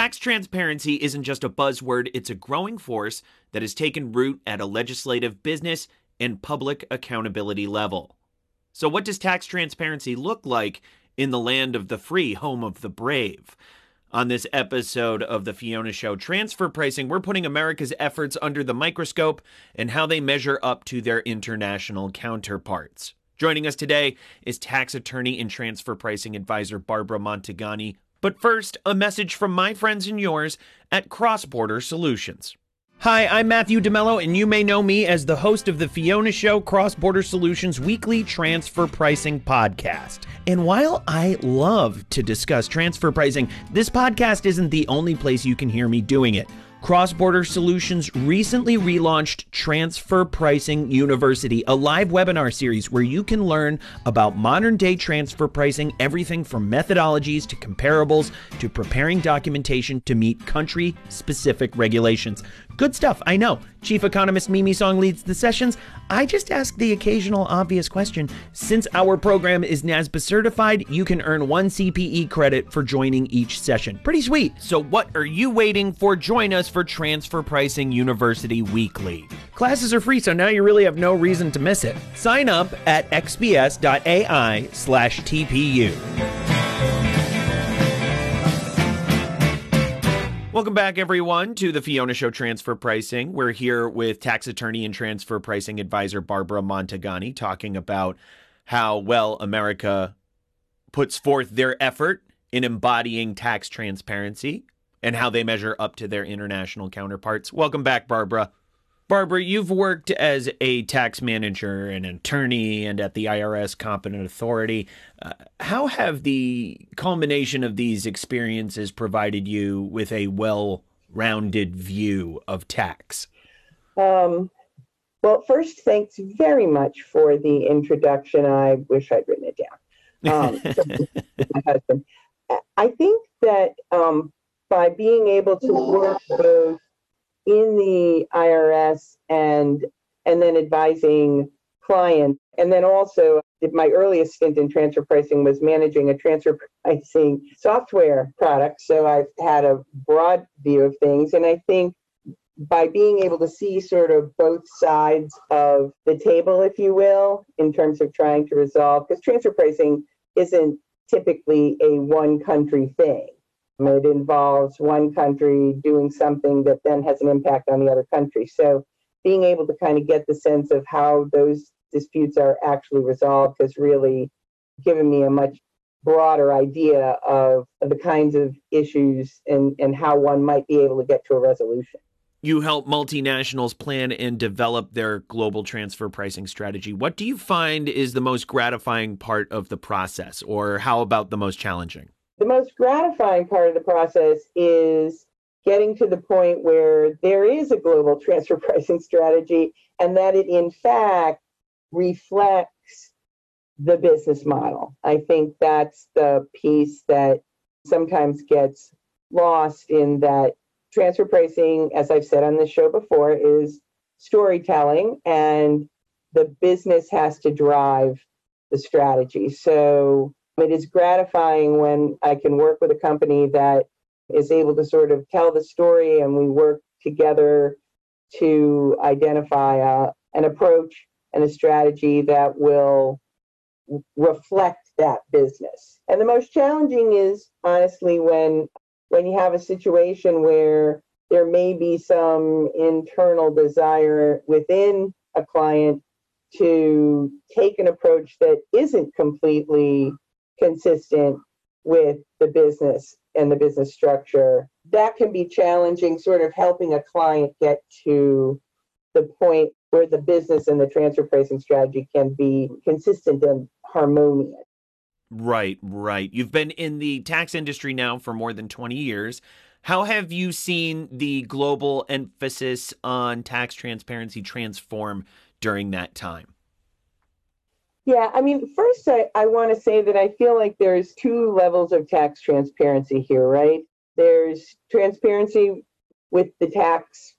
Tax transparency isn't just a buzzword, it's a growing force that has taken root at a legislative, business, and public accountability level. So, what does tax transparency look like in the land of the free, home of the brave? On this episode of The Fiona Show, transfer pricing, we're putting America's efforts under the microscope and how they measure up to their international counterparts. Joining us today is tax attorney and transfer pricing advisor Barbara Mantegani. But first, a message from my friends and yours at Cross Border Solutions. Hi, I'm Matthew DeMello, and you may know me as the host of the Fiona Show Cross Border Solutions weekly transfer pricing podcast. And while I love to discuss transfer pricing, this podcast isn't the only place you can hear me doing it. Cross Border Solutions recently relaunched Transfer Pricing University, a live webinar series where you can learn about modern day transfer pricing, everything from methodologies to comparables to preparing documentation to meet country specific regulations. Good stuff, I know. Chief Economist Mimi Song leads the sessions. I just ask the occasional obvious question. Since our program is NASBA certified, you can earn one CPE credit for joining each session. Pretty sweet. So, what are you waiting for? Join us for Transfer Pricing University Weekly. Classes are free, so now you really have no reason to miss it. Sign up at xbs.ai slash TPU. Welcome back, everyone, to the Fiona Show Transfer Pricing. We're here with tax attorney and transfer pricing advisor Barbara Mantegani talking about how well America puts forth their effort in embodying tax transparency and how they measure up to their international counterparts. Welcome back, Barbara. Barbara, you've worked as a tax manager, an attorney, and at the IRS Competent Authority. Uh, how have the culmination of these experiences provided you with a well rounded view of tax? Um, well, first, thanks very much for the introduction. I wish I'd written it down. Um, my husband. I think that um, by being able to mm-hmm. work both in the IRS and and then advising clients. And then also my earliest stint in transfer pricing was managing a transfer pricing software product. So I've had a broad view of things. And I think by being able to see sort of both sides of the table, if you will, in terms of trying to resolve, because transfer pricing isn't typically a one country thing. It involves one country doing something that then has an impact on the other country. So being able to kind of get the sense of how those disputes are actually resolved has really given me a much broader idea of, the kinds of issues and, and how one might be able to get to a resolution. You help multinationals plan and develop their global transfer pricing strategy. What do you find is the most gratifying part of the process, or how about the most challenging? The most gratifying part of the process is getting to the point where there is a global transfer pricing strategy and that it in fact reflects the business model. I think that's the piece that sometimes gets lost in that transfer pricing, as I've said on the show before, is storytelling and the business has to drive the strategy. So it is gratifying when I can work with a company that is able to sort of tell the story and we work together to identify a, an approach and a strategy that will reflect that business. And the most challenging is honestly when when you have a situation where there may be some internal desire within a client to take an approach that isn't completely consistent with the business and the business structure. That can be challenging, sort of helping a client get to the point where the business and the transfer pricing strategy can be consistent and harmonious. Right, right. You've been in the tax industry now for more than 20 years. How have you seen the global emphasis on tax transparency transform during that time? Yeah, I mean, first, I, I want to say that I feel like there's two levels of tax transparency here, right? There's transparency with the tax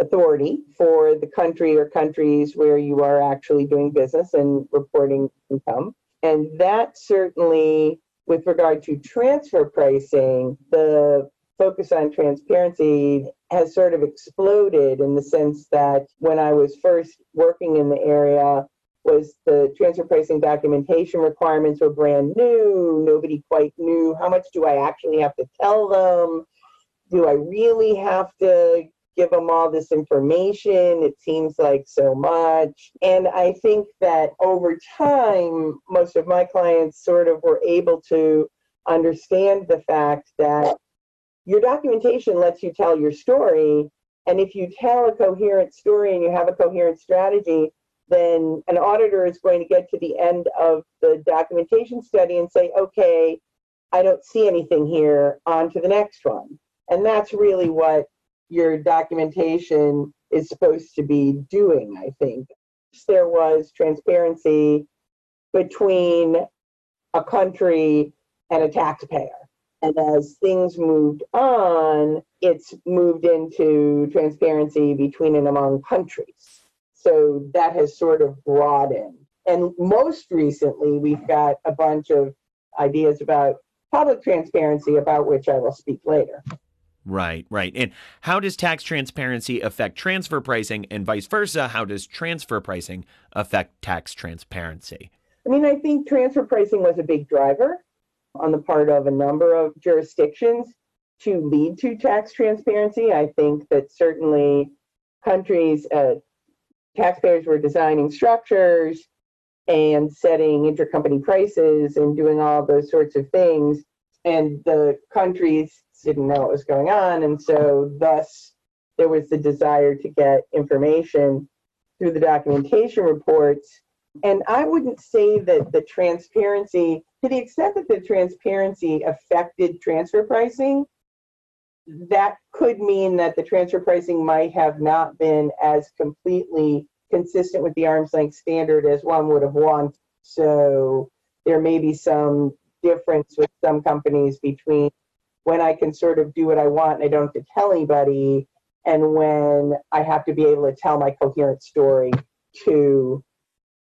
authority for the country or countries where you are actually doing business and reporting income. And that certainly, with regard to transfer pricing, the focus on transparency has sort of exploded in the sense that when I was first working in the area, was the transfer pricing documentation requirements were brand new. Nobody quite knew how much do I actually have to tell them? Do I really have to give them all this information? It seems like so much. And I think that over time, most of my clients sort of were able to understand the fact that your documentation lets you tell your story. And if you tell a coherent story and you have a coherent strategy, then an auditor is going to get to the end of the documentation study and say, okay, I don't see anything here, on to the next one. And that's really what your documentation is supposed to be doing, I think. There was transparency between a country and a taxpayer. And as things moved on, it's moved into transparency between and among countries. So that has sort of broadened. And most recently, we've got a bunch of ideas about public transparency, about which I will speak later. Right, right. And how does tax transparency affect transfer pricing and vice versa? How does transfer pricing affect tax transparency? I mean, I think transfer pricing was a big driver on the part of a number of jurisdictions to lead to tax transparency. I think that certainly countries, uh, taxpayers were designing structures and setting intercompany prices and doing all those sorts of things. And the countries didn't know what was going on. And so, thus, there was the desire to get information through the documentation reports. And I wouldn't say that the transparency, to the extent that the transparency affected transfer pricing, that could mean that the transfer pricing might have not been as completely consistent with the arm's length standard as one would have wanted. So there may be some difference with some companies between when I can sort of do what I want and I don't have to tell anybody, and when I have to be able to tell my coherent story to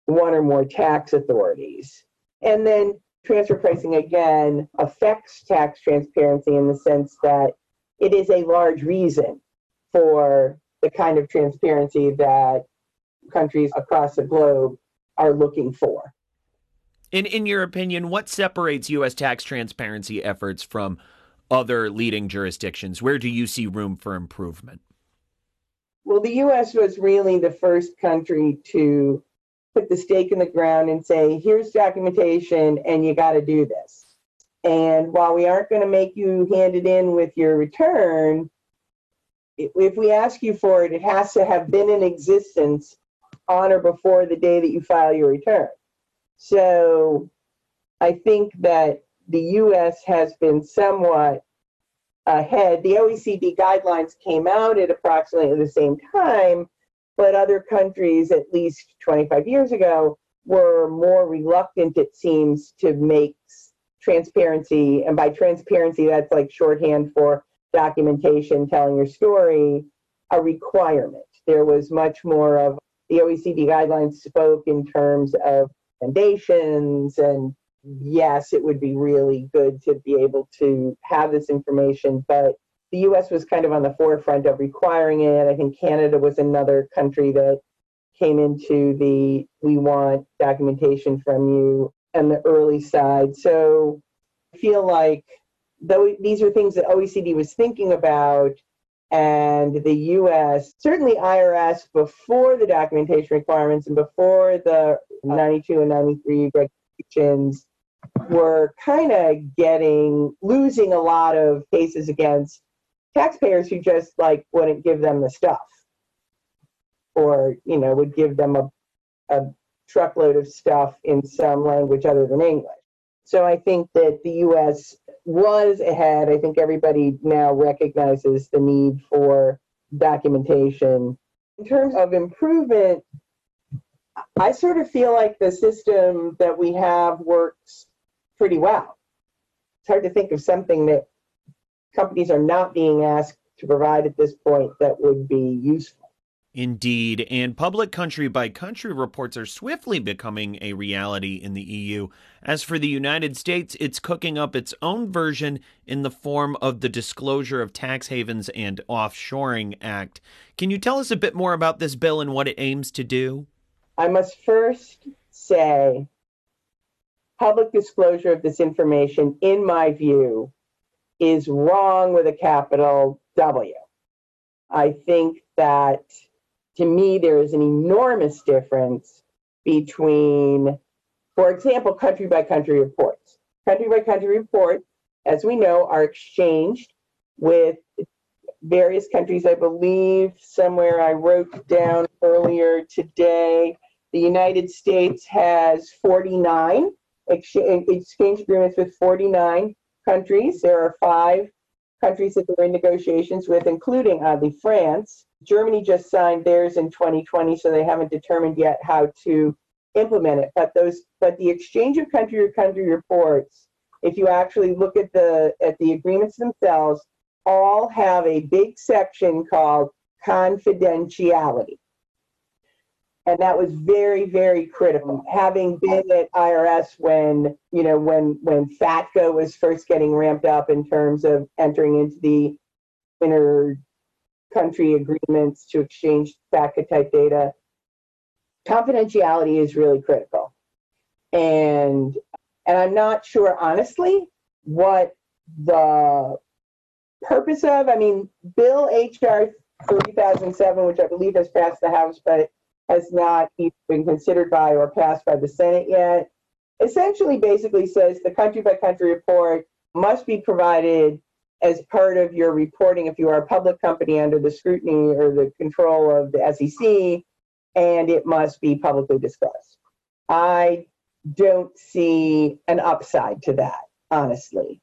one or more tax authorities. And then transfer pricing again affects tax transparency in the sense that it is a large reason for the kind of transparency that countries across the globe are looking for. In in your opinion, what separates US tax transparency efforts from other leading jurisdictions? Where do you see room for improvement? Well, the US was really the first country to put the stake in the ground and say, here's documentation and you got to do this. And while we aren't going to make you hand it in with your return, if we ask you for it, it has to have been in existence on or before the day that you file your return. So I think that the US has been somewhat ahead. The OECD guidelines came out at approximately the same time, but other countries, at least 25 years ago, were more reluctant, it seems, to make transparency, and by transparency, that's like shorthand for documentation telling your story, a requirement. There was much more of the OECD guidelines spoke in terms of foundations and yes, it would be really good to be able to have this information, but the US was kind of on the forefront of requiring it. I think Canada was another country that came into the we want documentation from you and the early side. So I feel like though these are things that OECD was thinking about and the US, certainly IRS before the documentation requirements and before the 92 and 93 regulations were kind of getting losing a lot of cases against taxpayers who just like wouldn't give them the stuff or you know would give them a, a truckload of stuff in some language other than English. So I think that the US was ahead. I think everybody now recognizes the need for documentation. In terms of improvement, I sort of feel like the system that we have works pretty well. It's hard to think of something that companies are not being asked to provide at this point that would be useful. Indeed, and public country by country reports are swiftly becoming a reality in the EU. As for the United States, it's cooking up its own version in the form of the Disclosure of Tax Havens and Offshoring Act. Can you tell us a bit more about this bill and what it aims to do? I must first say public disclosure of this information, in my view, is wrong with a capital W. I think that to me, there is an enormous difference between, for example, country by country reports. Country by country reports, as we know, are exchanged with various countries. I believe somewhere I wrote down earlier today, the United States has 49 exchange agreements with 49 countries. There are five countries that they're in negotiations with, including oddly France. Germany just signed theirs in 2020, so they haven't determined yet how to implement it. But those, but the exchange of country to country reports, if you actually look at the at the agreements themselves, all have a big section called confidentiality. And that was very, very critical. Having been at IRS when, you know, when when FATCA was first getting ramped up in terms of entering into the inter country agreements to exchange FATCA type data, confidentiality is really critical. And and I'm not sure honestly what the purpose of, I mean, Bill HR 3007, which I believe has passed the House, but has not even been considered by or passed by the Senate yet, essentially basically says the country by country report must be provided as part of your reporting if you are a public company under the scrutiny or the control of the SEC, and it must be publicly disclosed. I don't see an upside to that, honestly.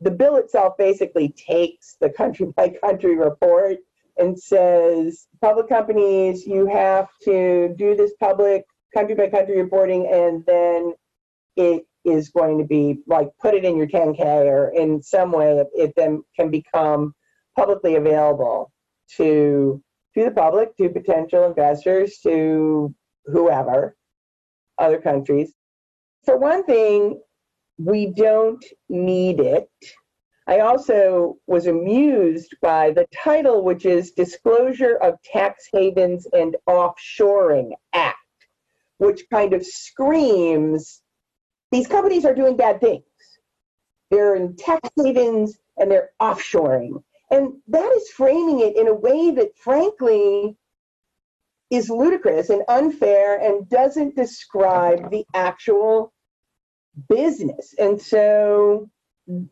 The bill itself basically takes the country by country report and says public companies, you have to do this public country by country reporting, and then it is going to be like put it in your 10K or in some way it then can become publicly available to to the public, to potential investors, to whoever, other countries. For one thing, we don't need it. I also was amused by the title, which is Disclosure of Tax Havens and Offshoring Act, which kind of screams these companies are doing bad things. They're in tax havens and they're offshoring. And that is framing it in a way that, frankly, is ludicrous and unfair and doesn't describe the actual business. And so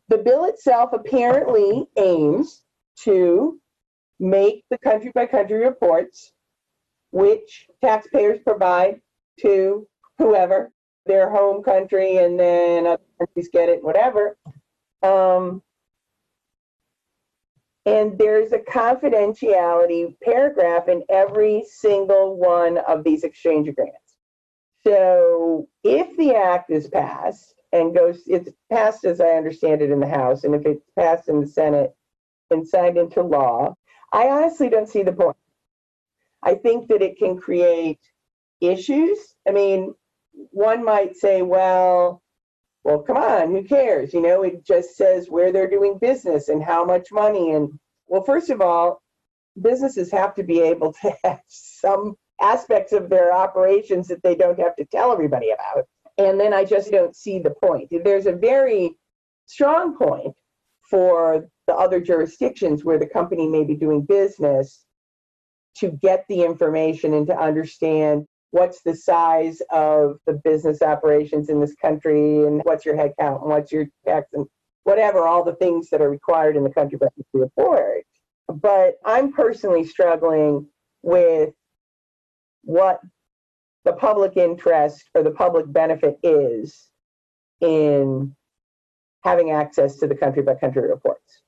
the bill itself apparently aims to make the country by country reports, which taxpayers provide to whoever their home country and then other countries get it, whatever. Um, and there's a confidentiality paragraph in every single one of these exchange agreements. So if the act is passed and goes, it's passed as I understand it in the House, and if it's passed in the Senate and signed into law, I honestly don't see the point. I think that it can create issues. I mean, one might say, well, well, come on, who cares? You know, it just says where they're doing business and how much money. And well, first of all, businesses have to be able to have some aspects of their operations that they don't have to tell everybody about. And then I just don't see the point. There's a very strong point for the other jurisdictions where the company may be doing business to get the information and to understand what's the size of the business operations in this country and what's your head count and what's your tax and whatever, all the things that are required in the country by country report. But I'm personally struggling with what the public interest or the public benefit is in having access to the country by country reports,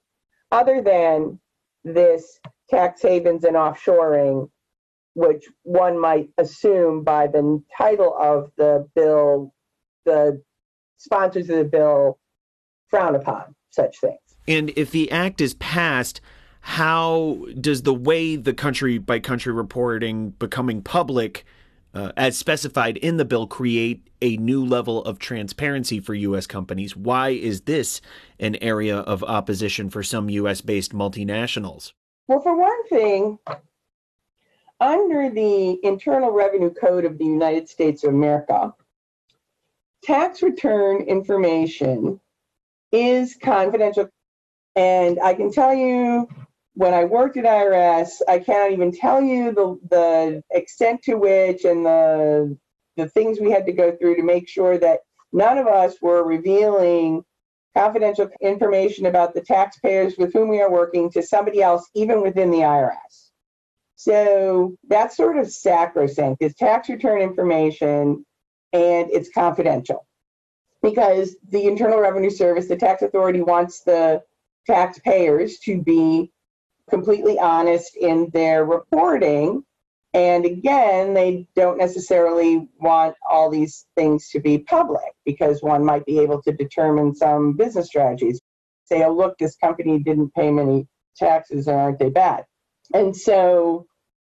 other than this tax havens and offshoring which one might assume by the title of the bill, the sponsors of the bill frown upon such things. And if the act is passed, how does the way the country by country reporting becoming public, uh, as specified in the bill, create a new level of transparency for U.S. companies? Why is this an area of opposition for some U.S. based multinationals? Well, for one thing, under the Internal Revenue Code of the United States of America, tax return information is confidential. And I can tell you, when I worked at IRS, I cannot even tell you the, the extent to which and the, the things we had to go through to make sure that none of us were revealing confidential information about the taxpayers with whom we are working to somebody else, even within the IRS. So that's sort of sacrosanct. It's tax return information and it's confidential because the Internal Revenue Service, the tax authority, wants the taxpayers to be completely honest in their reporting. And again, they don't necessarily want all these things to be public because one might be able to determine some business strategies. Say, oh, look, this company didn't pay many taxes, and aren't they bad? And so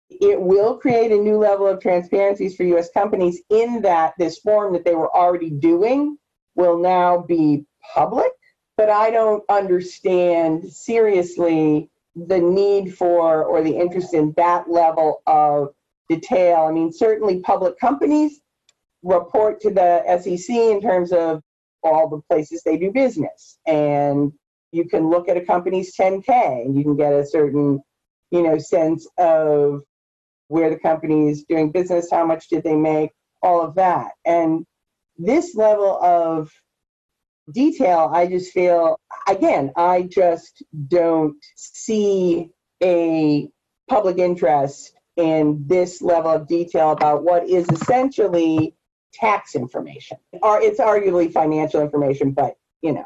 it will create a new level of transparencies for US companies in that this form that they were already doing will now be public. But I don't understand seriously the need for or the interest in that level of detail. I mean, certainly public companies report to the SEC in terms of all the places they do business. And you can look at a company's 10K and you can get a certain, you know, sense of where the company is doing business, how much did they make, all of that. And this level of detail, I just feel, again, I just don't see a public interest in this level of detail about what is essentially tax information. Or it's arguably financial information, but you know.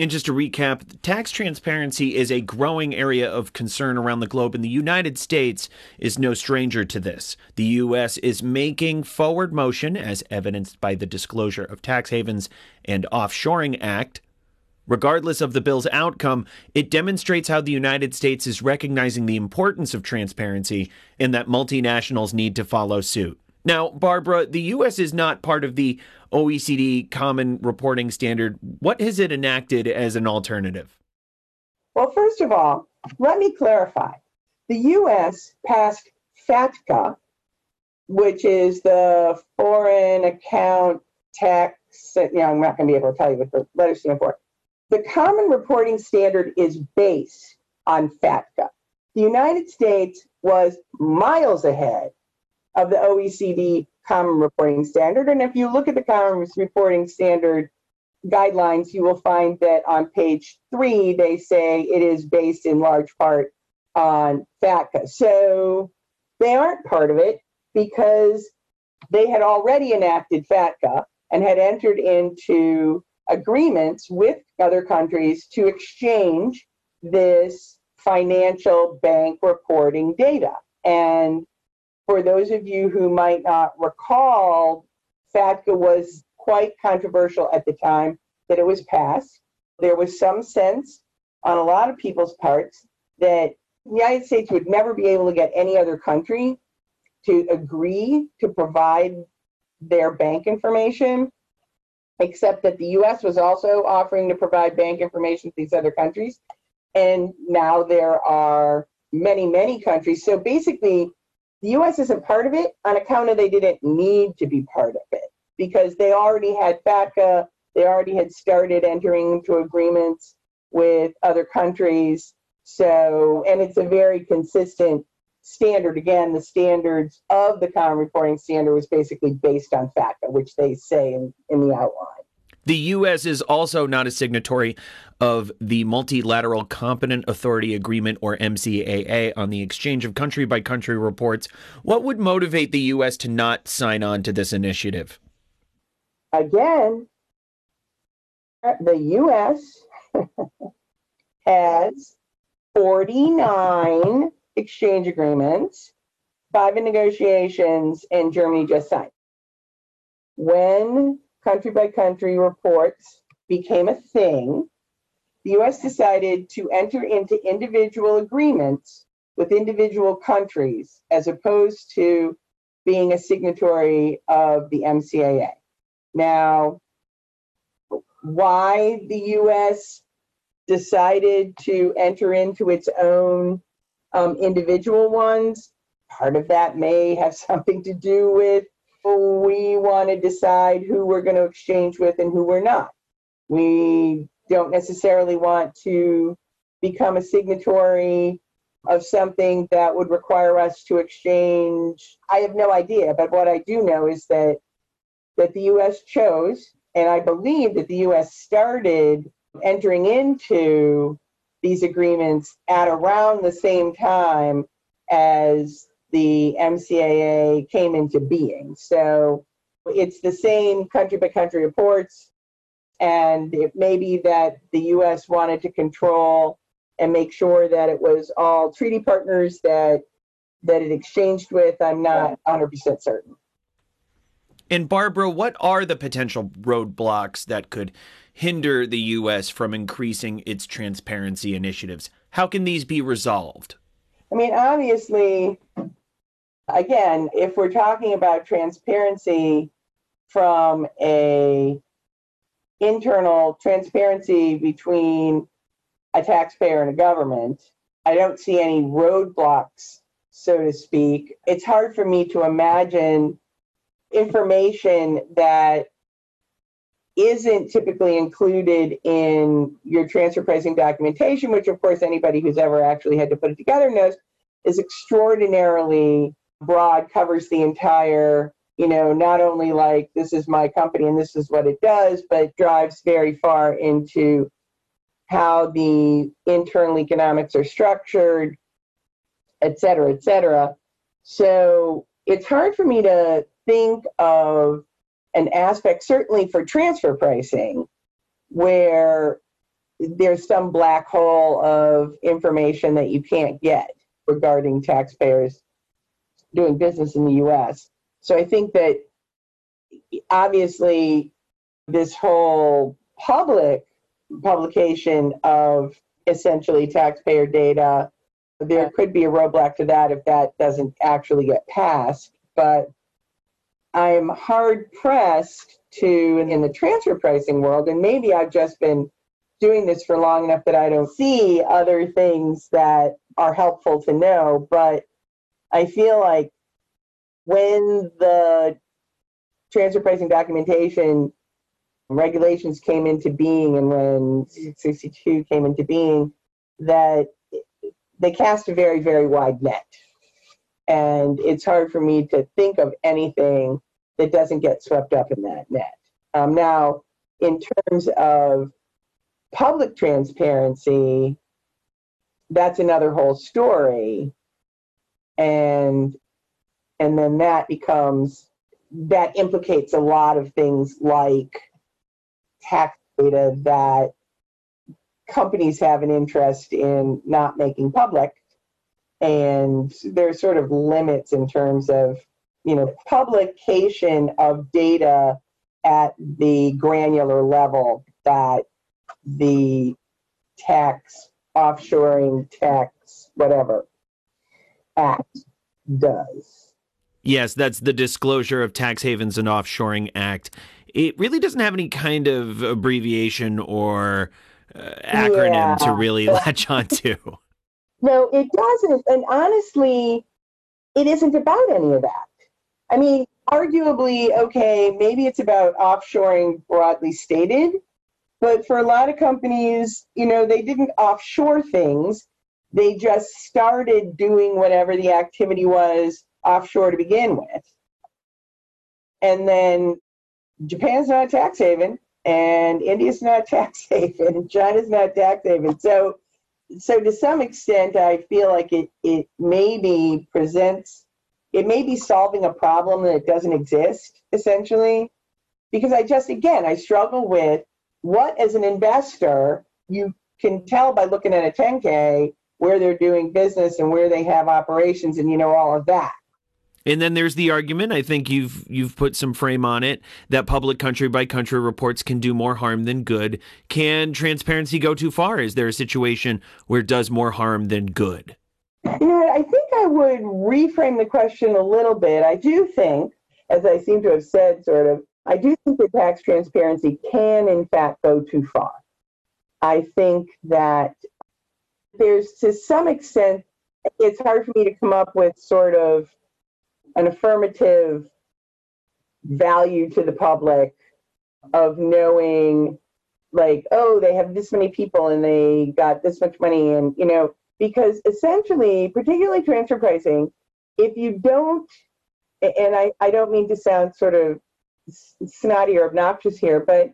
And just to recap, tax transparency is a growing area of concern around the globe, and the United States is no stranger to this. The U.S. is making forward motion, as evidenced by the Disclosure of Tax Havens and Offshoring Act. Regardless of the bill's outcome, it demonstrates how the United States is recognizing the importance of transparency and that multinationals need to follow suit. Now, Barbara, the U.S. is not part of the OECD Common Reporting Standard. What has it enacted as an alternative? Well, first of all, let me clarify. The U.S. passed FATCA, which is the Foreign Account Tax. You know, I'm not going to be able to tell you what the letters stand for. The Common Reporting Standard is based on FATCA. The United States was miles ahead of the OECD Common Reporting Standard. And if you look at the Common Reporting Standard guidelines, you will find that on page three, they say it is based in large part on FATCA. So they aren't part of it because they had already enacted FATCA and had entered into agreements with other countries to exchange this financial bank reporting data. And for those of you who might not recall, FATCA was quite controversial at the time that it was passed. There was some sense on a lot of people's parts that the United States would never be able to get any other country to agree to provide their bank information. except that the US was also offering to provide bank information to these other countries. And now there are many, many countries. So basically, the US isn't part of it on account of they didn't need to be part of it because they already had FATCA, they already had started entering into agreements with other countries. So, and it's a very consistent standard. Again, the standards of the common reporting standard was basically based on FATCA, which they say in, in the outline. The U.S. is also not a signatory of the Multilateral Competent Authority Agreement, or MCAA, on the exchange of country by country reports. What would motivate the U.S. to not sign on to this initiative? Again, the U.S. has 49 exchange agreements, five in negotiations, and Germany just signed. When country by country reports became a thing, the US decided to enter into individual agreements with individual countries as opposed to being a signatory of the MCAA. Now, why the US decided to enter into its own um, individual ones, part of that may have something to do with we want to decide who we're going to exchange with and who we're not. We don't necessarily want to become a signatory of something that would require us to exchange. I have no idea, but what I do know is that that the US chose and I believe that the US started entering into these agreements at around the same time as the MCAA came into being. So it's the same country by country reports, and it may be that the US wanted to control and make sure that it was all treaty partners that that it exchanged with. I'm not 100% certain. And Barbara, what are the potential roadblocks that could hinder the U.S. from increasing its transparency initiatives? How can these be resolved? I mean, obviously, again, if we're talking about transparency from a internal transparency between a taxpayer and a government, I don't see any roadblocks, so to speak. It's hard for me to imagine information that isn't typically included in your transfer pricing documentation, which of course anybody who's ever actually had to put it together knows is extraordinarily broad, covers the entire, you know, not only like this is my company and this is what it does, but drives very far into how the internal economics are structured, et cetera, et cetera. So it's hard for me to think of an aspect, certainly for transfer pricing, where there's some black hole of information that you can't get regarding taxpayers doing business in the US. So I think that obviously this whole public publication of essentially taxpayer data, there could be a roadblock to that if that doesn't actually get passed. But I'm hard pressed to, in the transfer pricing world, and maybe I've just been doing this for long enough that I don't see other things that are helpful to know, but I feel like when the transfer pricing documentation regulations came into being and when 62 came into being, that they cast a very, very wide net. And it's hard for me to think of anything that doesn't get swept up in that net. Um, now, in terms of public transparency, that's another whole story. And and then that becomes that implicates a lot of things like tax data that companies have an interest in not making public. And there's sort of limits in terms of you know publication of data at the granular level that the tax offshoring tax whatever act does Yes, that's the Disclosure of Tax Havens and Offshoring Act. it really doesn't have any kind of abbreviation or uh, acronym yeah. to really latch onto. No, it doesn't. And honestly, it isn't about any of that. I mean, arguably, okay, maybe it's about offshoring broadly stated, but for a lot of companies, you know, they didn't offshore things. They just started doing whatever the activity was offshore to begin with. And then Japan's not a tax haven, and India's not a tax haven, and China's not a tax haven. So, so to some extent, I feel like it it maybe presents, it may be solving a problem that doesn't exist essentially, because I just again I struggle with what as an investor you can tell by looking at a 10K where they're doing business and where they have operations, and you know all of that. And then there's the argument, I think you've you've put some frame on it, that public country by country reports can do more harm than good. Can transparency go too far? Is there a situation where it does more harm than good? You know, I think I would reframe the question a little bit. I do think, as I seem to have said, sort of, I do think that tax transparency can, in fact, go too far. I think that there's, to some extent, it's hard for me to come up with sort of an affirmative value to the public of knowing like oh they have this many people and they got this much money and you know because essentially particularly transfer pricing if you don't and i, I don't mean to sound sort of snotty or obnoxious here but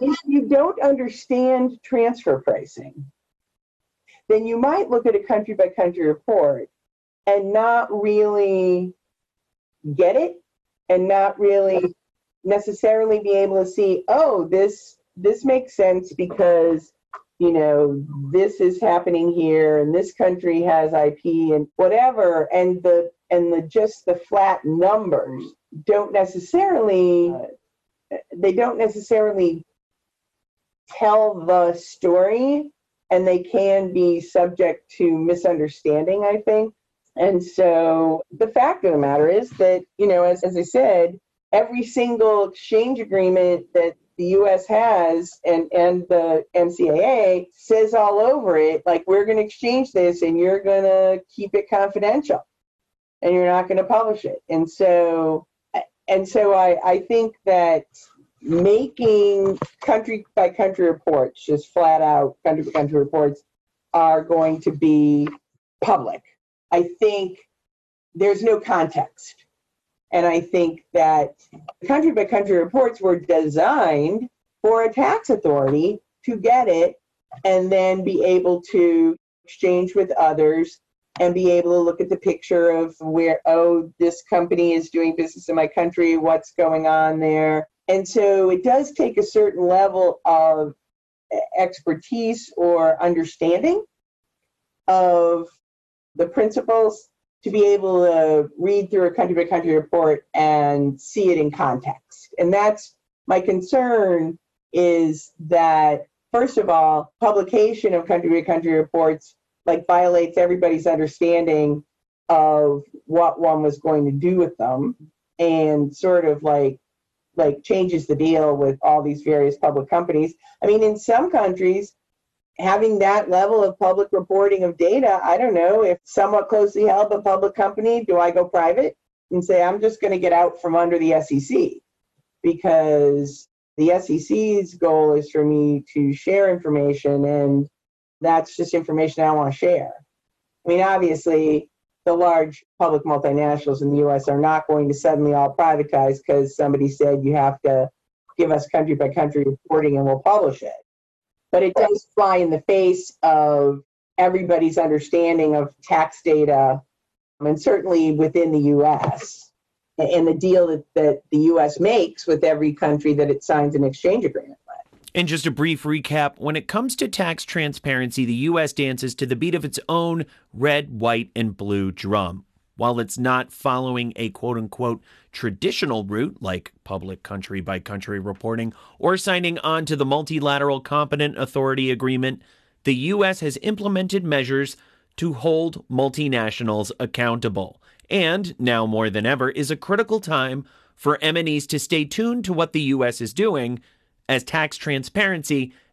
if you don't understand transfer pricing then you might look at a country by country report and not really get it and not really necessarily be able to see, oh, this this makes sense because you know this is happening here and this country has IP and whatever. And the and the just the flat numbers don't necessarily they don't necessarily tell the story and they can be subject to misunderstanding i think and so the fact of the matter is that, you know, as, as I said, every single exchange agreement that the US has and, and the MCAA says all over it, like, we're going to exchange this and you're going to keep it confidential and you're not going to publish it. And so, and so I, I think that making country by country reports, just flat out country by country reports, are going to be public I think there's no context. And I think that country by country reports were designed for a tax authority to get it and then be able to exchange with others and be able to look at the picture of where, oh, this company is doing business in my country, what's going on there. And so it does take a certain level of expertise or understanding of the principles to be able to read through a country by country report and see it in context. And that's my concern is that first of all, publication of country by country reports like violates everybody's understanding of what one was going to do with them and sort of like like changes the deal with all these various public companies. I mean, in some countries, having that level of public reporting of data, I don't know if somewhat closely held but public company, do I go private and say I'm just going to get out from under the SEC? Because the SEC's goal is for me to share information, and that's just information I want to share. I mean, obviously, the large public multinationals in the US are not going to suddenly all privatize because somebody said you have to give us country by country reporting and we'll publish it but it does fly in the face of everybody's understanding of tax data, um, and certainly within the U.S. and the deal that, that the U.S. makes with every country that it signs an exchange agreement. And just a brief recap when it comes to tax transparency, the U.S. dances to the beat of its own red, white, and blue drum. While it's not following a quote unquote traditional route like public country by country reporting or signing on to the Multilateral Competent Authority Agreement, the U.S. has implemented measures to hold multinationals accountable. And now more than ever is a critical time for MNEs to stay tuned to what the US is doing as tax transparency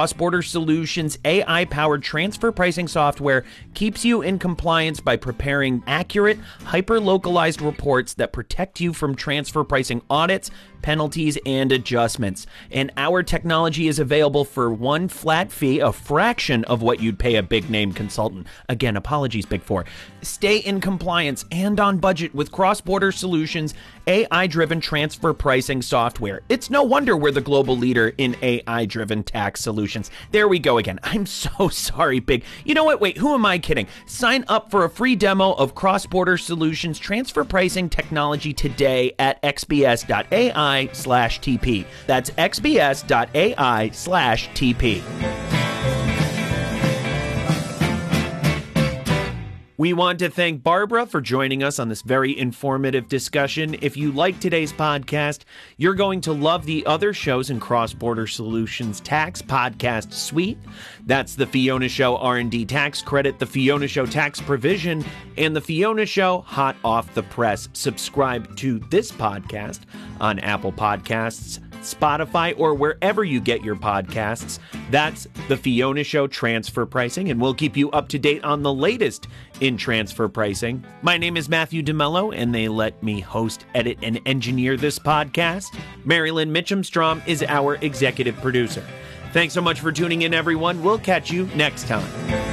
Border Solutions AI powered transfer pricing software keeps you in compliance by preparing accurate, hyper localized reports that protect you from transfer pricing audits, penalties, and adjustments. And our technology is available for one flat fee, a fraction of what you'd pay a big name consultant. Again, apologies, Big Four. Stay in compliance and on budget with Cross Border Solutions AI driven transfer pricing software. It's no wonder we're the global leader in AI driven tax solutions. There we go again. I'm so sorry, Big. You know what? Wait, who am I kidding? Sign up for a free demo of Cross Border Solutions transfer pricing technology today at xbs.ai slash TP. That's xbs.ai slash TP. We want to thank Barbara for joining us on this very informative discussion. If you like today's podcast, you're going to love the other shows in Cross Border Solutions Tax Podcast Suite. That's the Fiona Show R&D Tax Credit, the Fiona Show Tax Provision, and the Fiona Show Hot Off the Press. Subscribe to this podcast on Apple Podcasts, Spotify, or wherever you get your podcasts. That's the Fiona Show transfer pricing, and we'll keep you up to date on the latest in transfer pricing. My name is Matthew DeMello, and they let me host, edit, and engineer this podcast. Marilyn Mitchum-Strom is our executive producer. Thanks so much for tuning in, everyone. We'll catch you next time.